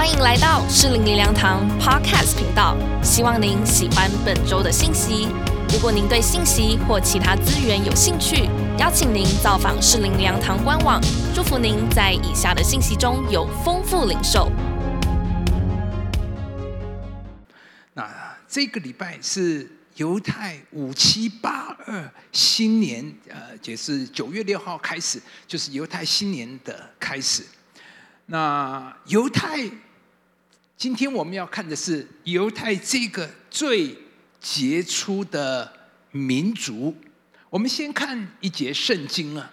欢迎来到适龄灵粮堂 Podcast 频道，希望您喜欢本周的信息。如果您对信息或其他资源有兴趣，邀请您造访适龄灵粮堂官网。祝福您在以下的信息中有丰富领受。那这个礼拜是犹太五七八二新年，呃，也是九月六号开始，就是犹太新年的开始。那犹太，今天我们要看的是犹太这个最杰出的民族。我们先看一节圣经啊，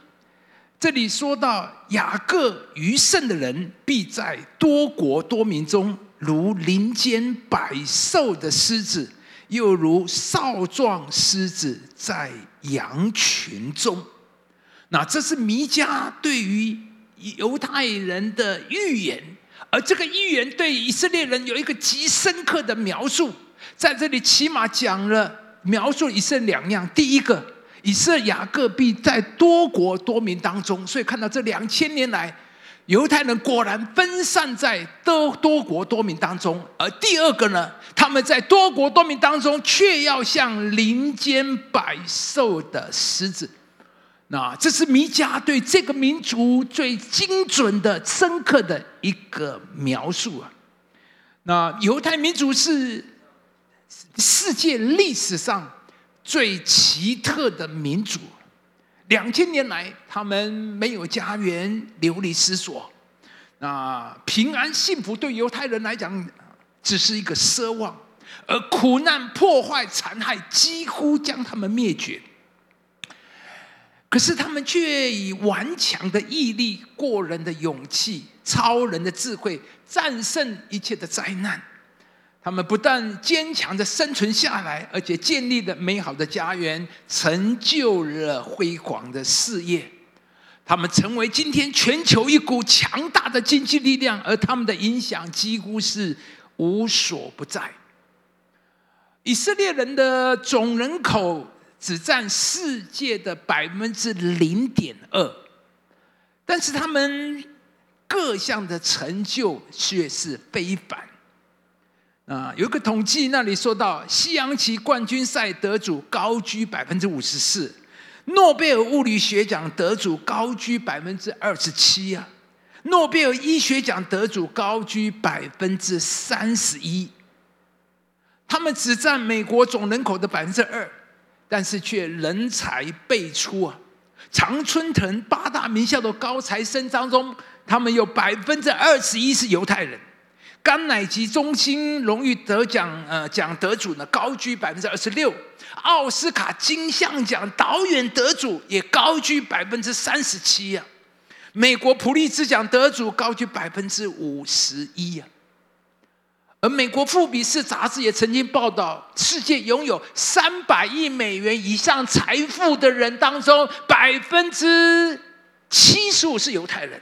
这里说到雅各余剩的人，必在多国多民中，如林间百兽的狮子，又如少壮狮子在羊群中。那这是弥迦对于。犹太人的预言，而这个预言对以色列人有一个极深刻的描述，在这里起码讲了描述以色列两样。第一个，以色列雅各必在多国多民当中，所以看到这两千年来，犹太人果然分散在多多国多民当中。而第二个呢，他们在多国多民当中，却要像林间百兽的狮子。那这是弥迦对这个民族最精准的、深刻的一个描述啊。那犹太民族是世界历史上最奇特的民族，两千年来他们没有家园，流离失所。那平安幸福对犹太人来讲只是一个奢望，而苦难、破坏、残害几乎将他们灭绝。可是他们却以顽强的毅力、过人的勇气、超人的智慧，战胜一切的灾难。他们不但坚强的生存下来，而且建立了美好的家园，成就了辉煌的事业。他们成为今天全球一股强大的经济力量，而他们的影响几乎是无所不在。以色列人的总人口。只占世界的百分之零点二，但是他们各项的成就却是非凡。啊，有一个统计，那里说到西洋棋冠军赛得主高居百分之五十四，诺贝尔物理学奖得主高居百分之二十七啊，诺贝尔医学奖得主高居百分之三十一，他们只占美国总人口的百分之二。但是却人才辈出啊！常春藤八大名校的高材生当中，他们有百分之二十一是犹太人。甘乃吉中心荣誉得奖呃奖得主呢，高居百分之二十六。奥斯卡金像奖导演得主也高居百分之三十七呀。美国普利兹奖得主高居百分之五十一呀。而美国富比士杂志也曾经报道，世界拥有三百亿美元以上财富的人当中，百分之七十五是犹太人。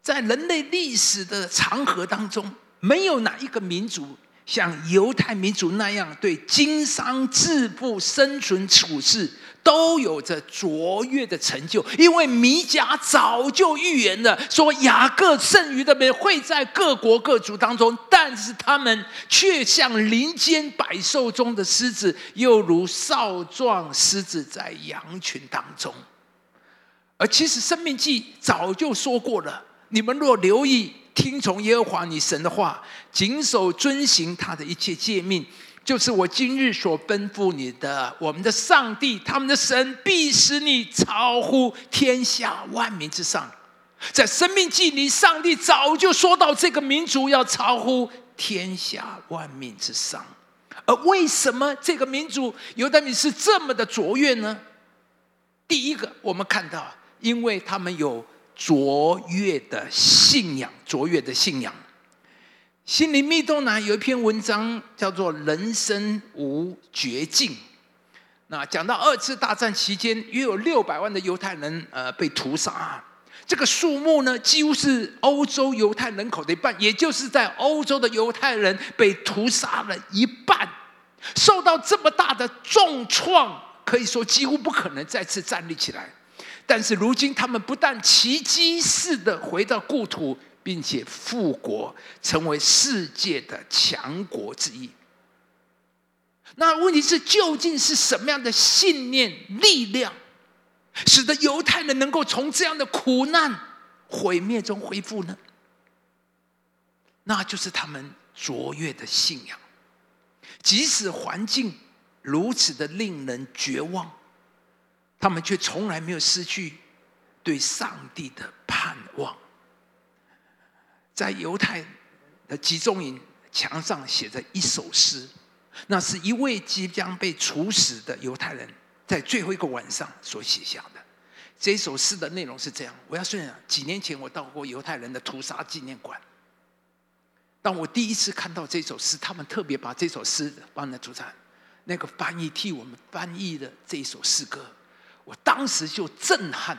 在人类历史的长河当中，没有哪一个民族。像犹太民族那样，对经商致富、生存处事都有着卓越的成就，因为米迦早就预言了，说雅各剩余的人会在各国各族当中，但是他们却像林间百兽中的狮子，又如少壮狮子在羊群当中。而其实《生命记》早就说过了，你们若留意。听从耶和华你神的话，谨守遵行他的一切诫命，就是我今日所吩咐你的。我们的上帝，他们的神必使你超乎天下万民之上。在生命记里，上帝早就说到这个民族要超乎天下万民之上。而为什么这个民族犹太民是这么的卓越呢？第一个，我们看到，因为他们有。卓越的信仰，卓越的信仰。心灵密洞呢有一篇文章叫做《人生无绝境》。那讲到二次大战期间，约有六百万的犹太人呃被屠杀，这个数目呢几乎是欧洲犹太人口的一半，也就是在欧洲的犹太人被屠杀了一半，受到这么大的重创，可以说几乎不可能再次站立起来。但是如今，他们不但奇迹似的回到故土，并且复国，成为世界的强国之一。那问题是，究竟是什么样的信念力量，使得犹太人能够从这样的苦难毁灭中恢复呢？那就是他们卓越的信仰，即使环境如此的令人绝望，他们却从来没有失去对上帝的盼望。在犹太的集中营墙上写着一首诗。那是一位即将被处死的犹太人在最后一个晚上所写下的这首诗的内容是这样：我要说，几年前我到过犹太人的屠杀纪念馆。当我第一次看到这首诗，他们特别把这首诗放在主场，那个翻译替我们翻译的这首诗歌，我当时就震撼：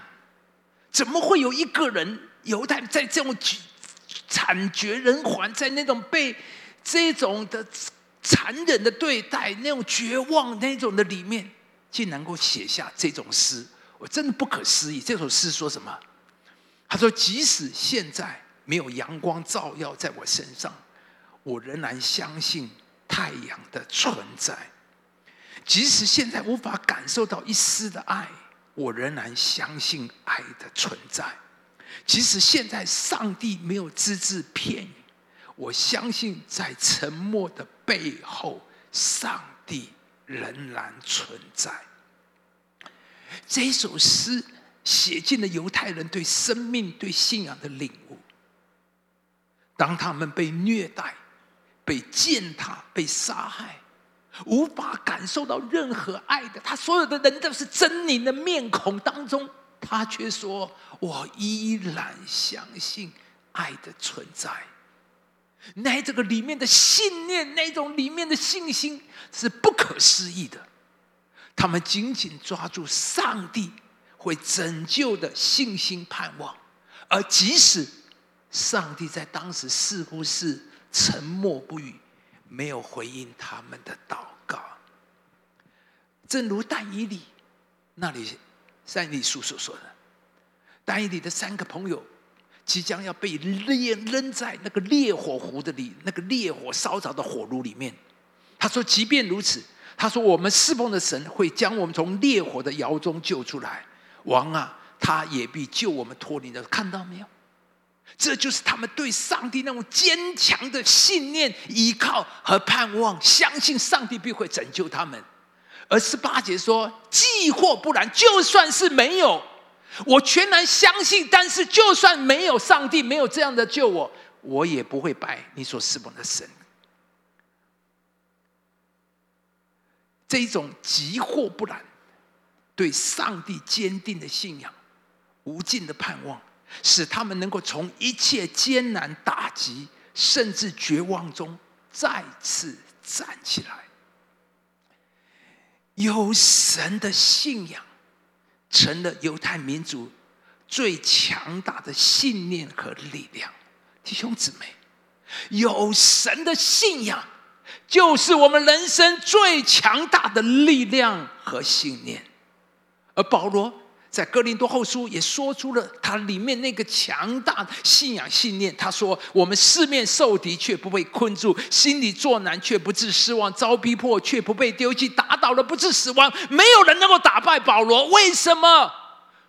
怎么会有一个人犹太在这种惨绝人寰，在那种被这种的。残忍的对待，那种绝望，那种的里面，竟能够写下这种诗，我真的不可思议。这首诗说什么？他说：“即使现在没有阳光照耀在我身上，我仍然相信太阳的存在；即使现在无法感受到一丝的爱，我仍然相信爱的存在；即使现在上帝没有只字片语。”我相信，在沉默的背后，上帝仍然存在。这首诗写进了犹太人对生命、对信仰的领悟。当他们被虐待、被践踏、被杀害，无法感受到任何爱的，他所有的人都是狰狞的面孔当中，他却说：“我依然相信爱的存在。”那这个里面的信念，那种里面的信心是不可思议的。他们紧紧抓住上帝会拯救的信心盼望，而即使上帝在当时似乎是沉默不语，没有回应他们的祷告。正如但以理那里三里书所说的，但以理的三个朋友。即将要被扔扔在那个烈火湖的里，那个烈火烧着的火炉里面。他说：“即便如此，他说我们侍奉的神会将我们从烈火的窑中救出来。王啊，他也必救我们脱离的。看到没有？这就是他们对上帝那种坚强的信念、依靠和盼望，相信上帝必会拯救他们。而十八节说：既或不然，就算是没有。”我全然相信，但是就算没有上帝，没有这样的救我，我也不会拜你所侍奉的神。这一种急或不然，对上帝坚定的信仰、无尽的盼望，使他们能够从一切艰难打击，甚至绝望中再次站起来。有神的信仰。成了犹太民族最强大的信念和力量，弟兄姊妹，有神的信仰就是我们人生最强大的力量和信念，而保罗。在哥林多后书也说出了他里面那个强大的信仰信念。他说：“我们四面受敌却不被困住，心里作难却不致失望，遭逼迫却不被丢弃，打倒了不致死亡。没有人能够打败保罗。为什么？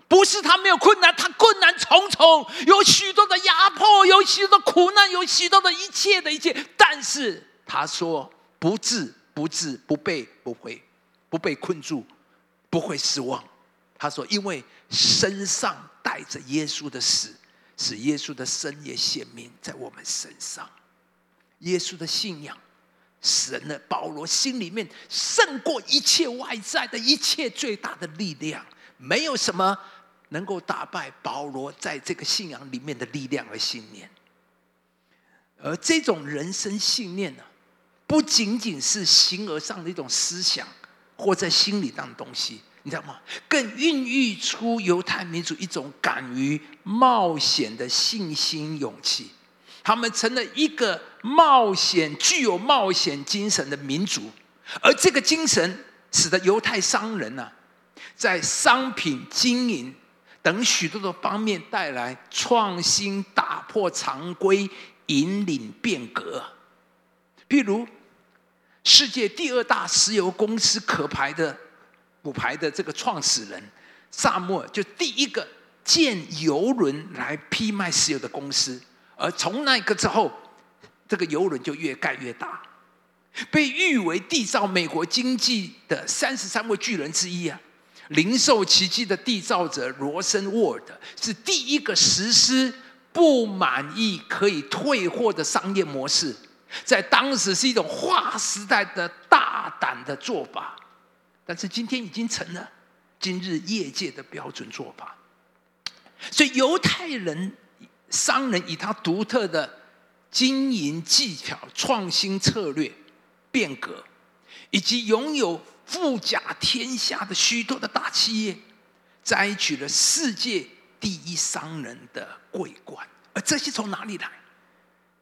不是他没有困难，他困难重重，有许多的压迫，有许多的苦难，有许多的一切的一切。但是他说：不治不治，不被不会不被困住，不会失望。”他说：“因为身上带着耶稣的死，使耶稣的生也显明在我们身上。耶稣的信仰，神的保罗心里面胜过一切外在的一切最大的力量，没有什么能够打败保罗在这个信仰里面的力量和信念。而这种人生信念呢，不仅仅是形而上的一种思想，或在心里当的东西。”你知道吗？更孕育出犹太民族一种敢于冒险的信心勇气，他们成了一个冒险、具有冒险精神的民族，而这个精神使得犹太商人呢，在商品经营、等许多的方面带来创新、打破常规、引领变革。譬如，世界第二大石油公司可牌的股牌的这个创始人萨默，就第一个建油轮来批卖石油的公司。而从那一个之后，这个油轮就越盖越大，被誉为缔造美国经济的三十三位巨人之一啊。零售奇迹的缔造者罗森沃尔德是第一个实施不满意可以退货的商业模式，在当时是一种划时代的大胆的做法，但是今天已经成了今日业界的标准做法。所以犹太人商人以他独特的经营技巧、创新策略、变革，以及拥有。富甲天下的许多的大企业，摘取了世界第一商人的桂冠，而这些从哪里来？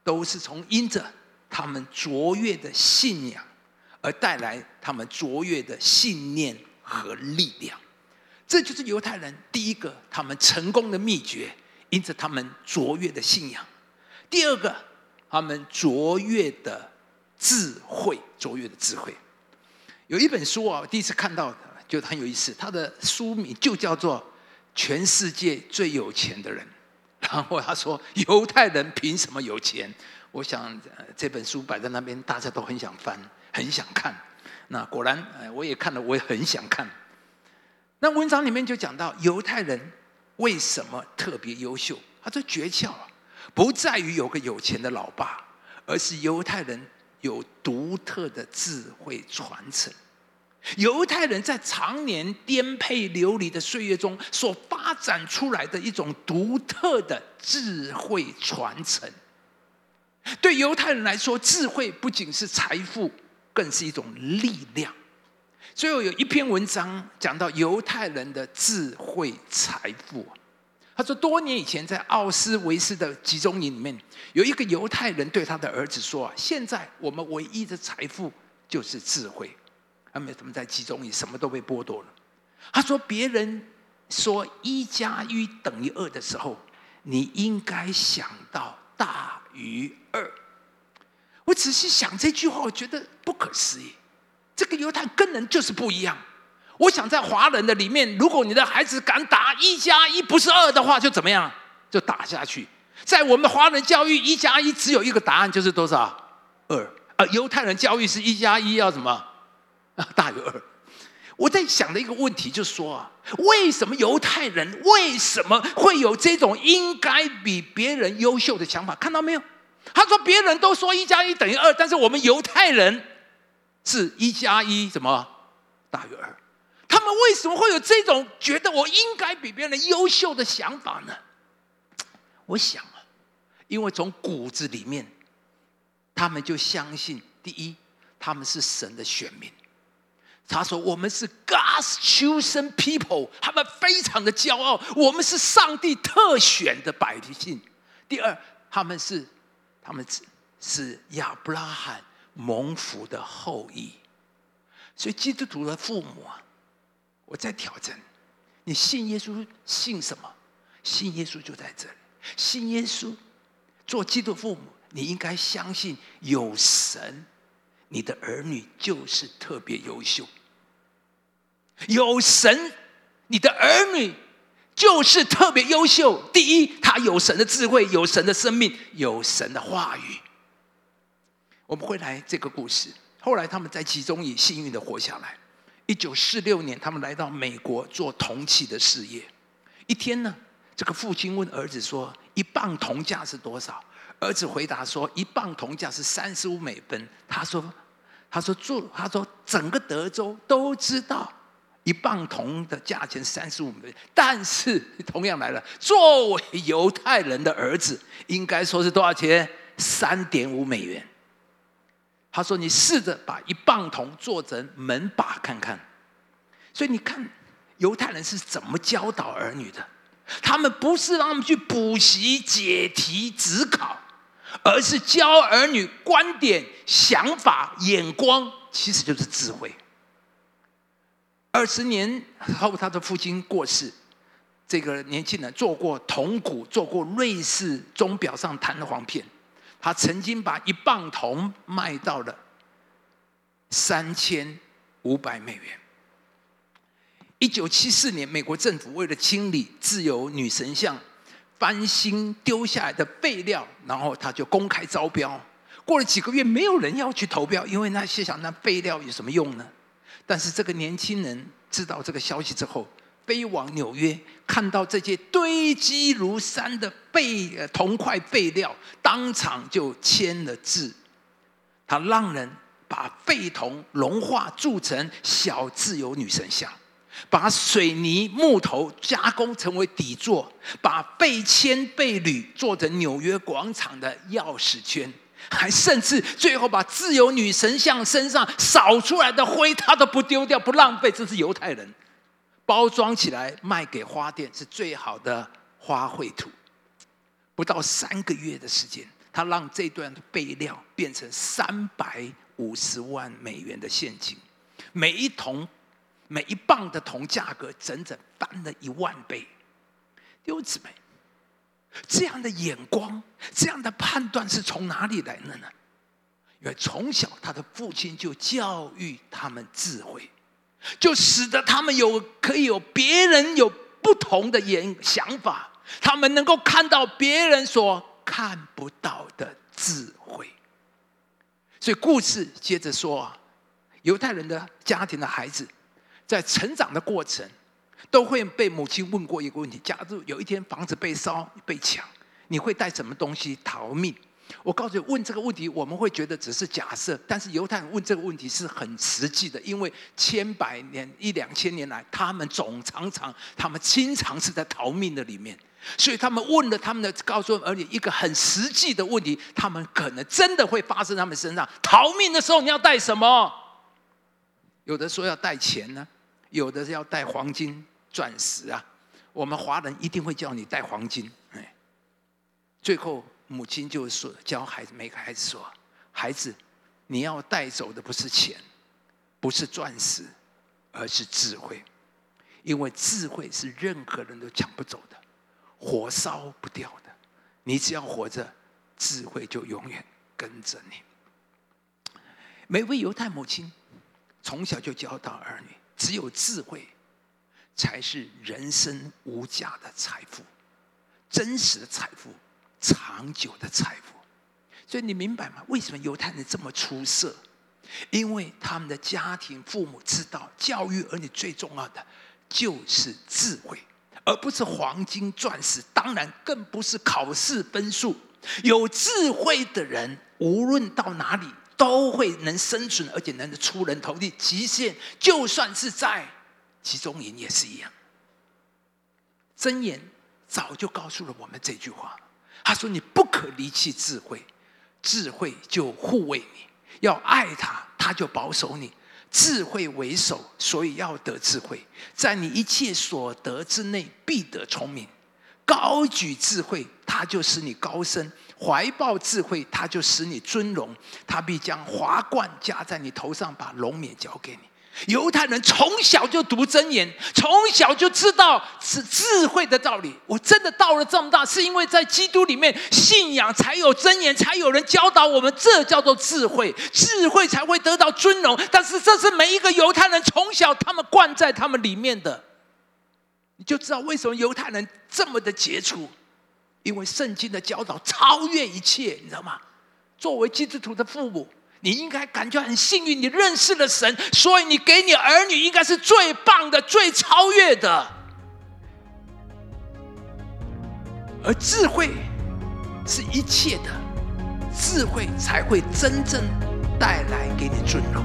都是从因着他们卓越的信仰而带来他们卓越的信念和力量。这就是犹太人第一个他们成功的秘诀，因着他们卓越的信仰。第二个，他们卓越的智慧，卓越的智慧。有一本书啊，第一次看到就很有意思。它的书名就叫做《全世界最有钱的人》。然后他说：“犹太人凭什么有钱？”我想这本书摆在那边，大家都很想翻，很想看。那果然，我也看了，我也很想看。那文章里面就讲到犹太人为什么特别优秀。他说诀窍啊，不在于有个有钱的老爸，而是犹太人。有独特的智慧传承，犹太人在常年颠沛流离的岁月中所发展出来的一种独特的智慧传承。对犹太人来说，智慧不仅是财富，更是一种力量。最后有一篇文章讲到犹太人的智慧财富。他说，多年以前在奥斯维斯的集中营里面，有一个犹太人对他的儿子说：“啊，现在我们唯一的财富就是智慧。”他们怎么在集中营什么都被剥夺了？他说：“别人说一加一等于二的时候，你应该想到大于二。”我仔细想这句话，我觉得不可思议。这个犹太跟人就是不一样。我想在华人的里面，如果你的孩子敢打一加一不是二的话，就怎么样？就打下去。在我们的华人教育，一加一只有一个答案，就是多少？二。啊犹太人教育是一加一要什么？啊，大于二。我在想的一个问题就是说啊，为什么犹太人为什么会有这种应该比别人优秀的想法？看到没有？他说别人都说一加一等于二，但是我们犹太人是一加一什么大于二？他们为什么会有这种觉得我应该比别人优秀的想法呢？我想啊，因为从骨子里面，他们就相信：第一，他们是神的选民。他说：“我们是 God's chosen people。”他们非常的骄傲，我们是上帝特选的百姓。第二，他们是他们是是亚伯拉罕蒙福的后裔。所以基督徒的父母啊。我在挑战，你信耶稣信什么？信耶稣就在这里。信耶稣，做基督父母，你应该相信有神，你的儿女就是特别优秀。有神，你的儿女就是特别优秀。第一，他有神的智慧，有神的生命，有神的话语。我们会来这个故事。后来他们在其中也幸运的活下来。一九四六年，他们来到美国做铜器的事业。一天呢，这个父亲问儿子说：“一磅铜价是多少？”儿子回答说：“一磅铜价是三十五美分。”他说：“他说做他说整个德州都知道一磅铜的价钱三十五美元，但是同样来了，作为犹太人的儿子，应该说是多少钱？三点五美元。”他说：“你试着把一磅铜做成门把看看。”所以你看，犹太人是怎么教导儿女的？他们不是让他们去补习、解题、指考，而是教儿女观点、想法、眼光，其实就是智慧。二十年后，他的父亲过世，这个年轻人做过铜鼓，做过瑞士钟表上弹的簧片。他曾经把一磅铜卖到了三千五百美元。一九七四年，美国政府为了清理自由女神像翻新丢下来的废料，然后他就公开招标。过了几个月，没有人要去投标，因为那些想那废料有什么用呢？但是这个年轻人知道这个消息之后。飞往纽约，看到这些堆积如山的废铜块废料，当场就签了字。他让人把废铜融化铸成小自由女神像，把水泥木头加工成为底座，把废铅废铝做成纽约广场的钥匙圈，还甚至最后把自由女神像身上扫出来的灰，他都不丢掉，不浪费。这是犹太人。包装起来卖给花店是最好的花卉图。不到三个月的时间，他让这段备料变成三百五十万美元的现金，每一桶、每一磅的铜价格整整翻了一万倍。丢子们，这样的眼光、这样的判断是从哪里来的呢？因为从小他的父亲就教育他们智慧。就使得他们有可以有别人有不同的眼想法，他们能够看到别人所看不到的智慧。所以故事接着说啊，犹太人的家庭的孩子在成长的过程，都会被母亲问过一个问题：假如有一天房子被烧被抢，你会带什么东西逃命？我告诉你，问这个问题，我们会觉得只是假设，但是犹太人问这个问题是很实际的，因为千百年、一两千年来，他们总常常，他们经常是在逃命的里面，所以他们问了他们的告诉儿女一个很实际的问题：他们可能真的会发生他们身上。逃命的时候，你要带什么？有的说要带钱呢，有的是要带黄金、钻石啊。我们华人一定会叫你带黄金，哎，最后。母亲就说：“教孩子，每个孩子说，孩子，你要带走的不是钱，不是钻石，而是智慧，因为智慧是任何人都抢不走的，火烧不掉的。你只要活着，智慧就永远跟着你。”每位犹太母亲从小就教导儿女：只有智慧，才是人生无价的财富，真实的财富。长久的财富，所以你明白吗？为什么犹太人这么出色？因为他们的家庭父母知道，教育儿女最重要的就是智慧，而不是黄金钻石，当然更不是考试分数。有智慧的人，无论到哪里都会能生存，而且能出人头地。极限就算是在集中营也是一样。箴言早就告诉了我们这句话。他说：“你不可离弃智慧，智慧就护卫你；要爱他，他就保守你。智慧为首，所以要得智慧。在你一切所得之内，必得聪明。高举智慧，他就使你高升；怀抱智慧，他就使你尊荣。他必将华冠加在你头上，把荣冕交给你。”犹太人从小就读真言，从小就知道是智慧的道理。我真的到了这么大，是因为在基督里面信仰，才有真言，才有人教导我们，这叫做智慧。智慧才会得到尊荣。但是这是每一个犹太人从小他们灌在他们里面的，你就知道为什么犹太人这么的杰出，因为圣经的教导超越一切，你知道吗？作为基督徒的父母。你应该感觉很幸运，你认识了神，所以你给你儿女应该是最棒的、最超越的。而智慧是一切的，智慧才会真正带来给你尊荣。